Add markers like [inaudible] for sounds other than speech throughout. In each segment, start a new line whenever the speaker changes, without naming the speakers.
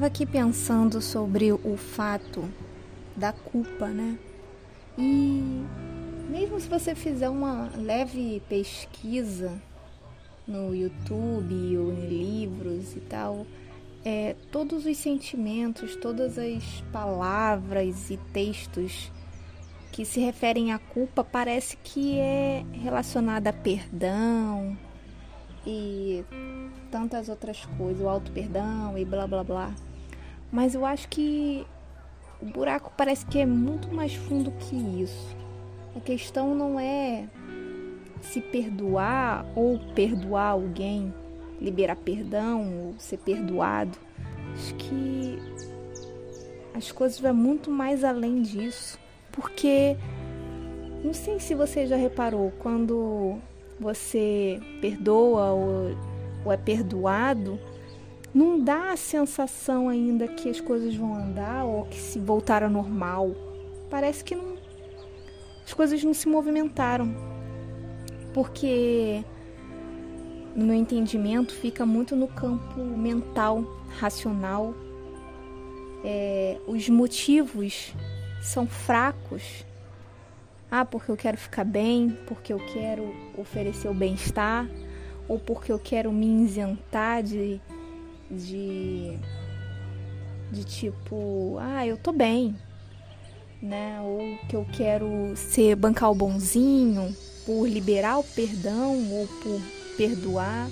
tava aqui pensando sobre o fato da culpa, né? E mesmo se você fizer uma leve pesquisa no YouTube ou em livros e tal, é, todos os sentimentos, todas as palavras e textos que se referem à culpa parece que é relacionada a perdão e tantas outras coisas, o auto perdão e blá blá blá. Mas eu acho que o buraco parece que é muito mais fundo que isso. A questão não é se perdoar ou perdoar alguém, liberar perdão ou ser perdoado. Acho que as coisas vão muito mais além disso. Porque não sei se você já reparou, quando você perdoa ou, ou é perdoado, não dá a sensação ainda que as coisas vão andar ou que se voltar ao normal. Parece que não, as coisas não se movimentaram. Porque no meu entendimento fica muito no campo mental, racional. É, os motivos são fracos. Ah, porque eu quero ficar bem, porque eu quero oferecer o bem-estar, ou porque eu quero me isentar de de de tipo, ah, eu tô bem, né? Ou que eu quero ser bancar o bonzinho por liberar o perdão ou por perdoar.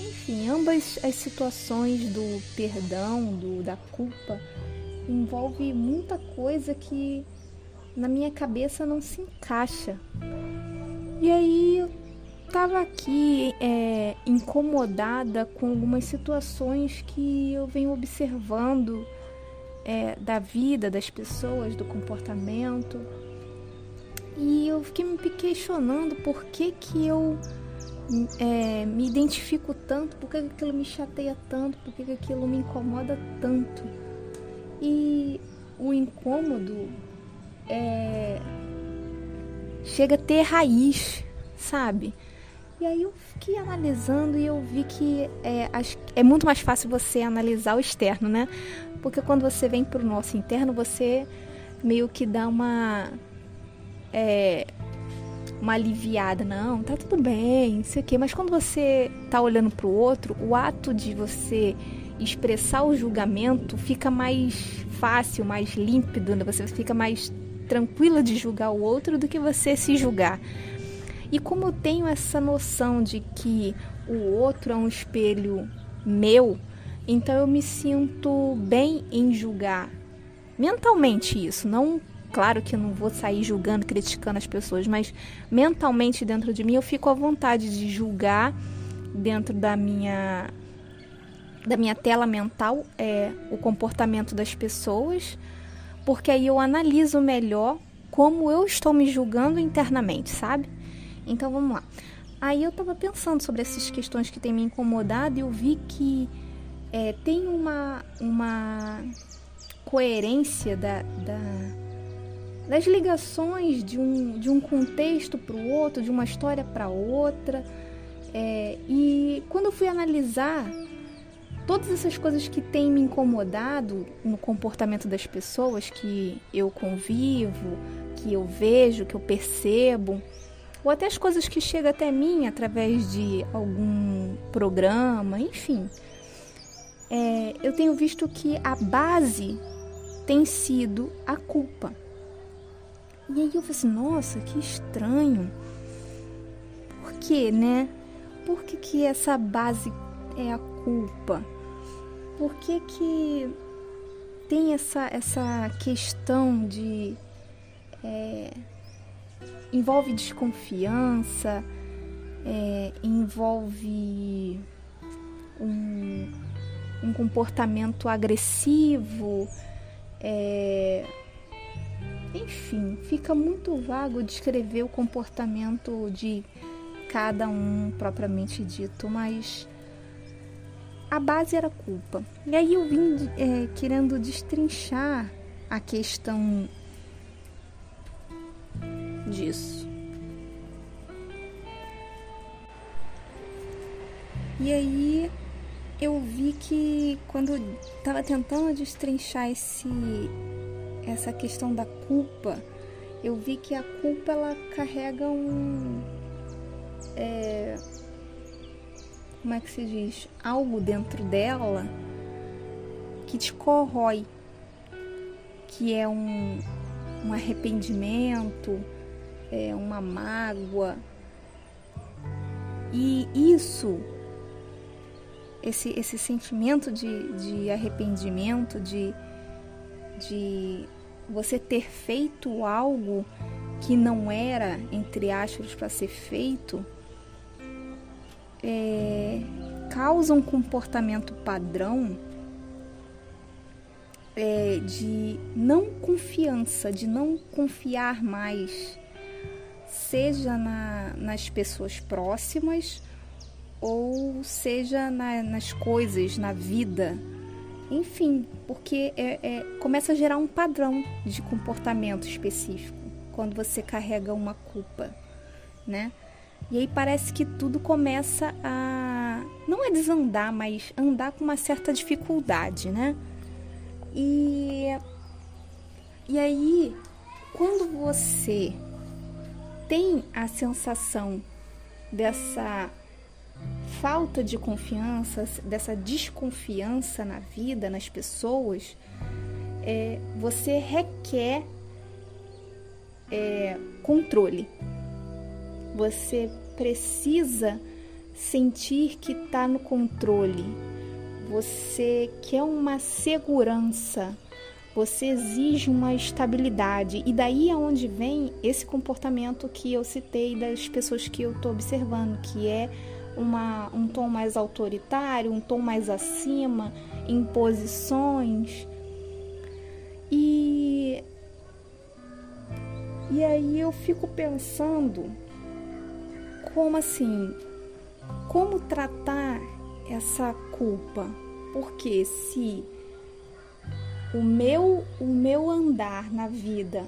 Enfim, ambas as situações do perdão, do da culpa, envolve muita coisa que na minha cabeça não se encaixa. E aí estava aqui é, incomodada com algumas situações que eu venho observando é, da vida das pessoas, do comportamento. E eu fiquei me questionando por que, que eu é, me identifico tanto, por que aquilo me chateia tanto, por que aquilo me incomoda tanto. E o incômodo é, chega a ter raiz, sabe? E aí eu fiquei analisando e eu vi que é, é muito mais fácil você analisar o externo, né? Porque quando você vem para o nosso interno, você meio que dá uma. É, uma aliviada, não, tá tudo bem, não sei o quê. Mas quando você tá olhando para o outro, o ato de você expressar o julgamento fica mais fácil, mais límpido, né? você fica mais tranquila de julgar o outro do que você se julgar. E como eu tenho essa noção de que o outro é um espelho meu, então eu me sinto bem em julgar mentalmente isso, não claro que eu não vou sair julgando, criticando as pessoas, mas mentalmente dentro de mim eu fico à vontade de julgar dentro da minha da minha tela mental é o comportamento das pessoas, porque aí eu analiso melhor como eu estou me julgando internamente, sabe? Então vamos lá. Aí eu estava pensando sobre essas questões que têm me incomodado e eu vi que é, tem uma, uma coerência da, da, das ligações de um, de um contexto para o outro, de uma história para outra. É, e quando eu fui analisar todas essas coisas que têm me incomodado no comportamento das pessoas que eu convivo, que eu vejo, que eu percebo, ou até as coisas que chegam até mim através de algum programa, enfim. É, eu tenho visto que a base tem sido a culpa. E aí eu falei assim, nossa, que estranho. Por quê, né? Por que, que essa base é a culpa? Por que, que tem essa, essa questão de. É, envolve desconfiança, é, envolve um, um comportamento agressivo, é, enfim, fica muito vago descrever o comportamento de cada um propriamente dito, mas a base era culpa. E aí eu vim é, querendo destrinchar a questão disso. E aí eu vi que quando estava tentando destrinchar esse, essa questão da culpa, eu vi que a culpa ela carrega um. É, como é que se diz? Algo dentro dela que te corrói, que é um, um arrependimento, é uma mágoa. E isso esse, esse sentimento de, de arrependimento, de, de você ter feito algo que não era, entre aspas, para ser feito, é, causa um comportamento padrão é, de não confiança, de não confiar mais, seja na, nas pessoas próximas ou seja na, nas coisas, na vida. Enfim, porque é, é, começa a gerar um padrão de comportamento específico quando você carrega uma culpa, né? E aí parece que tudo começa a não é desandar, mas andar com uma certa dificuldade, né? E e aí quando você tem a sensação dessa falta de confiança, dessa desconfiança na vida, nas pessoas, é, você requer é, controle. Você precisa sentir que está no controle. Você quer uma segurança. Você exige uma estabilidade. E daí é onde vem esse comportamento que eu citei das pessoas que eu estou observando, que é uma, um tom mais autoritário, um tom mais acima, imposições. E, e aí eu fico pensando como assim, como tratar essa culpa? Porque se o meu, o meu andar na vida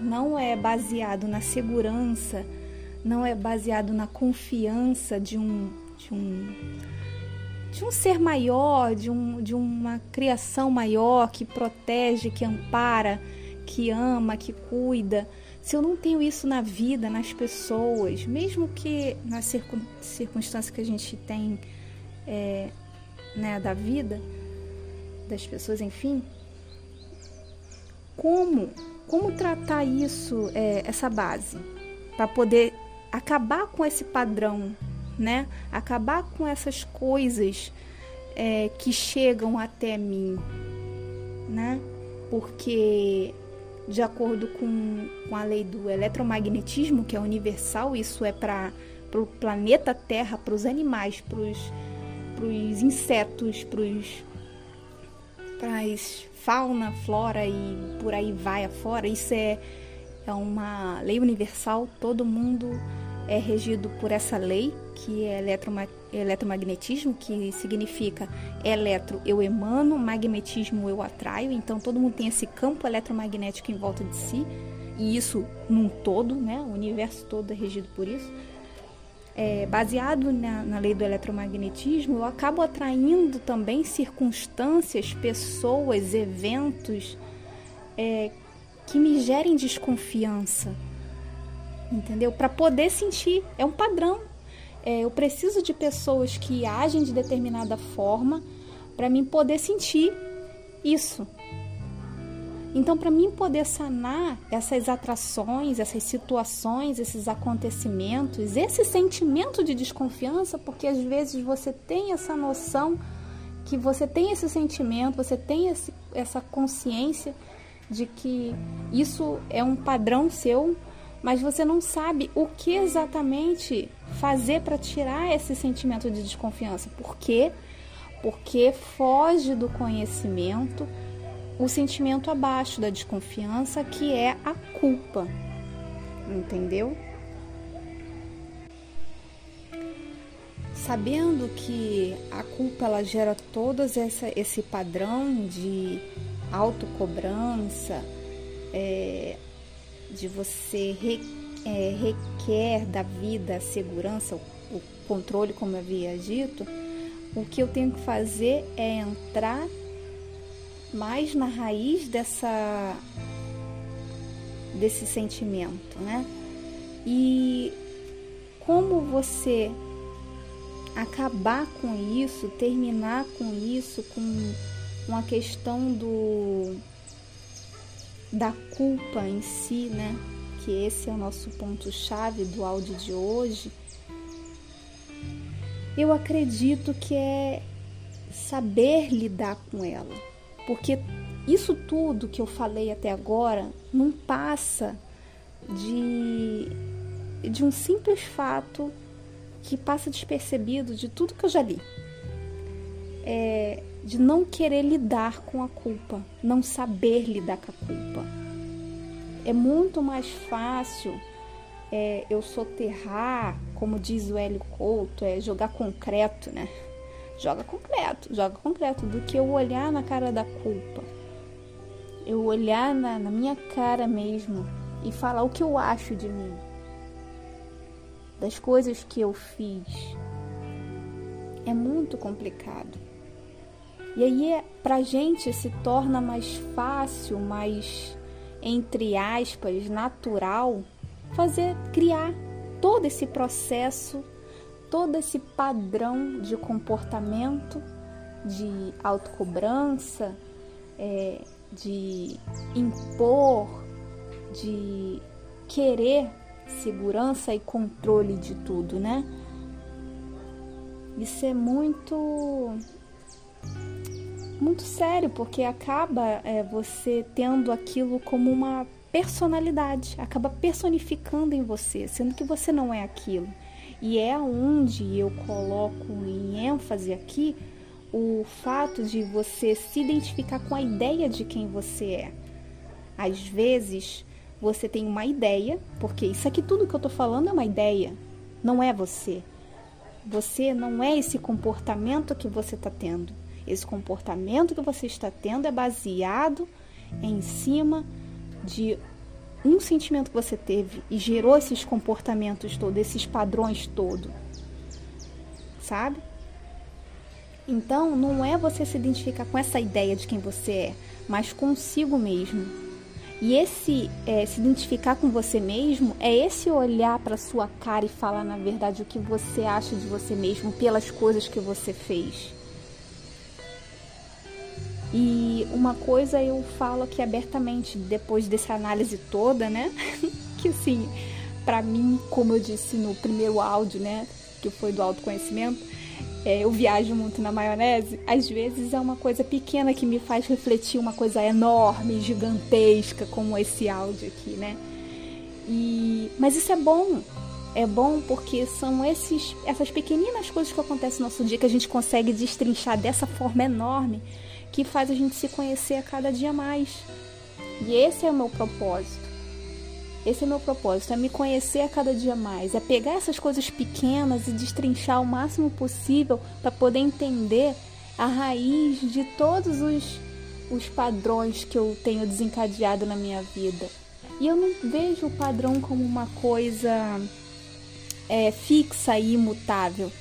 não é baseado na segurança, não é baseado na confiança de um, de um, de um ser maior, de, um, de uma criação maior que protege, que ampara, que ama, que cuida. Se eu não tenho isso na vida, nas pessoas, mesmo que nas circun, circunstâncias que a gente tem é, né, da vida, das pessoas, enfim, como, como tratar isso, é, essa base, para poder acabar com esse padrão, né? Acabar com essas coisas é, que chegam até mim, né? Porque de acordo com, com a lei do eletromagnetismo, que é universal, isso é para o planeta Terra, para os animais, para os insetos, para as fauna, flora e por aí vai afora. Isso é é uma lei universal, todo mundo é regido por essa lei, que é eletromagnetismo, que significa eletro eu emano, magnetismo eu atraio, então todo mundo tem esse campo eletromagnético em volta de si, e isso num todo, né? o universo todo é regido por isso. É, baseado na, na lei do eletromagnetismo, eu acabo atraindo também circunstâncias, pessoas, eventos é, que me gerem desconfiança, entendeu? Para poder sentir, é um padrão. É, eu preciso de pessoas que agem de determinada forma para mim poder sentir isso. Então, para mim poder sanar essas atrações, essas situações, esses acontecimentos, esse sentimento de desconfiança, porque às vezes você tem essa noção que você tem esse sentimento, você tem esse, essa consciência de que isso é um padrão seu, mas você não sabe o que exatamente fazer para tirar esse sentimento de desconfiança. Por quê? Porque foge do conhecimento o sentimento abaixo da desconfiança, que é a culpa. Entendeu? Sabendo que a culpa ela gera todo essa, esse padrão de autocobrança, é, de você re, é, requer da vida a segurança, o, o controle, como eu havia dito, o que eu tenho que fazer é entrar mais na raiz dessa desse sentimento, né? E como você acabar com isso, terminar com isso, com uma questão do da culpa em si, né? Que esse é o nosso ponto chave do áudio de hoje. Eu acredito que é saber lidar com ela, porque isso tudo que eu falei até agora não passa de, de um simples fato que passa despercebido de tudo que eu já li. É, de não querer lidar com a culpa, não saber lidar com a culpa. É muito mais fácil é, eu soterrar, como diz o Hélio Couto, é jogar concreto, né? Joga concreto, joga concreto, do que eu olhar na cara da culpa eu olhar na, na minha cara mesmo e falar o que eu acho de mim, das coisas que eu fiz, é muito complicado. E aí, é, pra gente, se torna mais fácil, mais, entre aspas, natural, fazer, criar todo esse processo, todo esse padrão de comportamento, de autocobrança, é, de impor, de querer segurança e controle de tudo, né? Isso é muito muito sério, porque acaba é, você tendo aquilo como uma personalidade, acaba personificando em você, sendo que você não é aquilo. E é onde eu coloco em ênfase aqui o fato de você se identificar com a ideia de quem você é. Às vezes você tem uma ideia, porque isso aqui tudo que eu tô falando é uma ideia, não é você. Você não é esse comportamento que você está tendo. Esse comportamento que você está tendo é baseado em cima de um sentimento que você teve e gerou esses comportamentos todos, esses padrões todos. Sabe? Então, não é você se identificar com essa ideia de quem você é, mas consigo mesmo. E esse é, se identificar com você mesmo é esse olhar para sua cara e falar na verdade o que você acha de você mesmo pelas coisas que você fez. E uma coisa eu falo aqui abertamente depois dessa análise toda, né? [laughs] que assim, para mim, como eu disse no primeiro áudio, né, que foi do autoconhecimento, é, eu viajo muito na maionese, às vezes é uma coisa pequena que me faz refletir uma coisa enorme, gigantesca, como esse áudio aqui, né? E, mas isso é bom. É bom porque são esses, essas pequeninas coisas que acontecem no nosso dia que a gente consegue destrinchar dessa forma enorme que faz a gente se conhecer a cada dia mais. E esse é o meu propósito. Esse é meu propósito, é me conhecer a cada dia mais, é pegar essas coisas pequenas e destrinchar o máximo possível para poder entender a raiz de todos os, os padrões que eu tenho desencadeado na minha vida. E eu não vejo o padrão como uma coisa é, fixa e imutável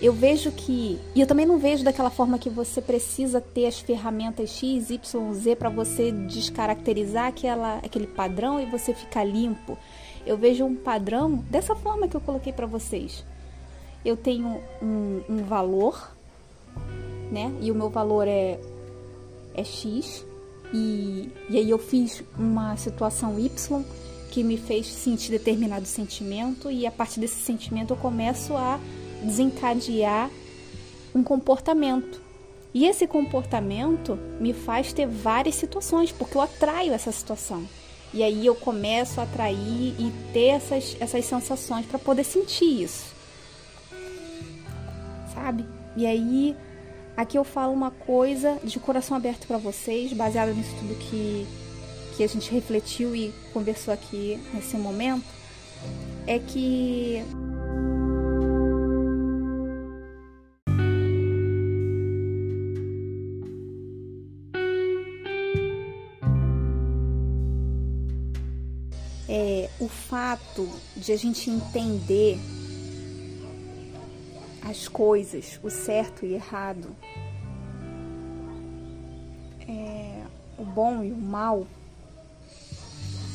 eu vejo que. E eu também não vejo daquela forma que você precisa ter as ferramentas X, Y, Z para você descaracterizar aquela, aquele padrão e você ficar limpo. Eu vejo um padrão dessa forma que eu coloquei para vocês. Eu tenho um, um, valor, né? E o meu valor é, é X. E, e aí eu fiz uma situação Y que me fez sentir determinado sentimento, e a partir desse sentimento eu começo a desencadear um comportamento. E esse comportamento me faz ter várias situações, porque eu atraio essa situação. E aí eu começo a atrair e ter essas, essas sensações para poder sentir isso. Sabe? E aí, aqui eu falo uma coisa de coração aberto para vocês, baseada nisso tudo que, que a gente refletiu e conversou aqui nesse momento. É que fato de a gente entender as coisas, o certo e errado, é, o bom e o mal,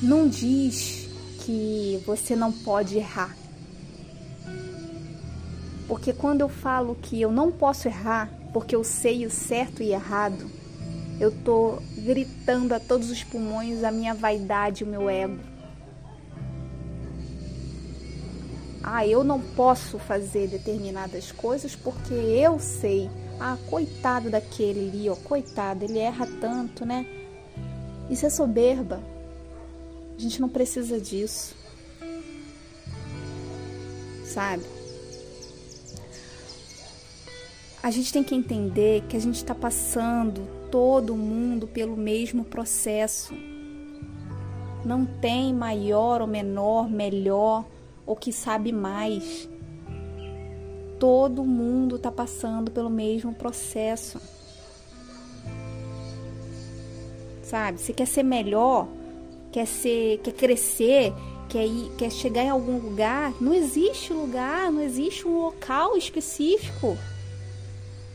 não diz que você não pode errar. Porque quando eu falo que eu não posso errar, porque eu sei o certo e errado, eu tô gritando a todos os pulmões a minha vaidade, o meu ego. Ah, eu não posso fazer determinadas coisas porque eu sei. Ah, coitado daquele ali, ó, coitado, ele erra tanto, né? Isso é soberba. A gente não precisa disso. Sabe? A gente tem que entender que a gente está passando todo mundo pelo mesmo processo. Não tem maior ou menor, melhor ou que sabe mais. Todo mundo está passando pelo mesmo processo. Sabe? Você quer ser melhor, quer ser, quer crescer, quer ir, quer chegar em algum lugar, não existe lugar, não existe um local específico.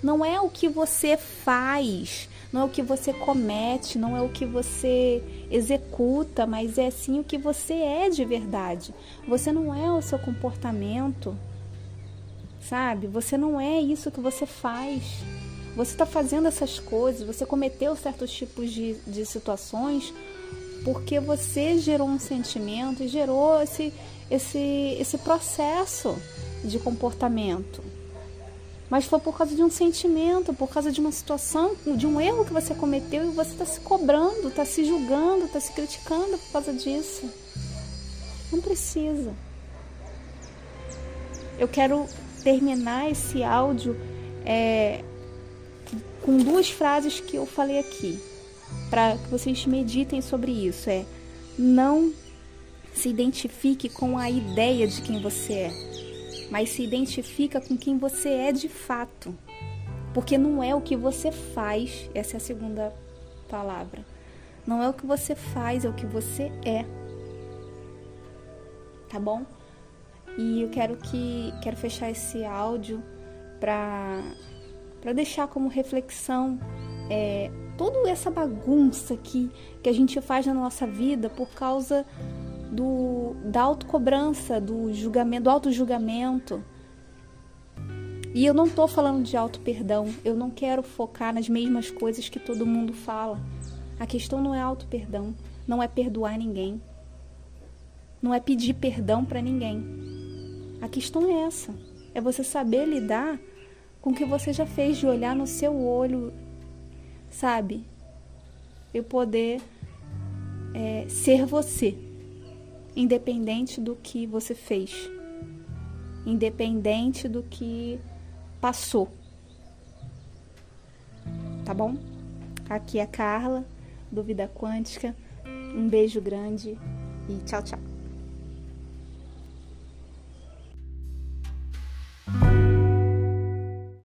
Não é o que você faz, não é o que você comete, não é o que você executa, mas é sim o que você é de verdade. Você não é o seu comportamento, sabe? Você não é isso que você faz. Você está fazendo essas coisas, você cometeu certos tipos de, de situações porque você gerou um sentimento e gerou esse, esse, esse processo de comportamento mas foi por causa de um sentimento, por causa de uma situação, de um erro que você cometeu e você está se cobrando, está se julgando, está se criticando por causa disso. Não precisa. Eu quero terminar esse áudio é, com duas frases que eu falei aqui, para que vocês meditem sobre isso. É não se identifique com a ideia de quem você é mas se identifica com quem você é de fato. Porque não é o que você faz, essa é a segunda palavra. Não é o que você faz, é o que você é. Tá bom? E eu quero que quero fechar esse áudio para para deixar como reflexão é, toda essa bagunça que, que a gente faz na nossa vida por causa do, da autocobrança, do julgamento, do auto-julgamento. E eu não estou falando de auto-perdão, eu não quero focar nas mesmas coisas que todo mundo fala. A questão não é auto-perdão, não é perdoar ninguém, não é pedir perdão para ninguém. A questão é essa: é você saber lidar com o que você já fez, de olhar no seu olho, sabe? Eu poder é, ser você independente do que você fez, independente do que passou. Tá bom? Aqui é a Carla, do Vida Quântica. Um beijo grande e tchau, tchau.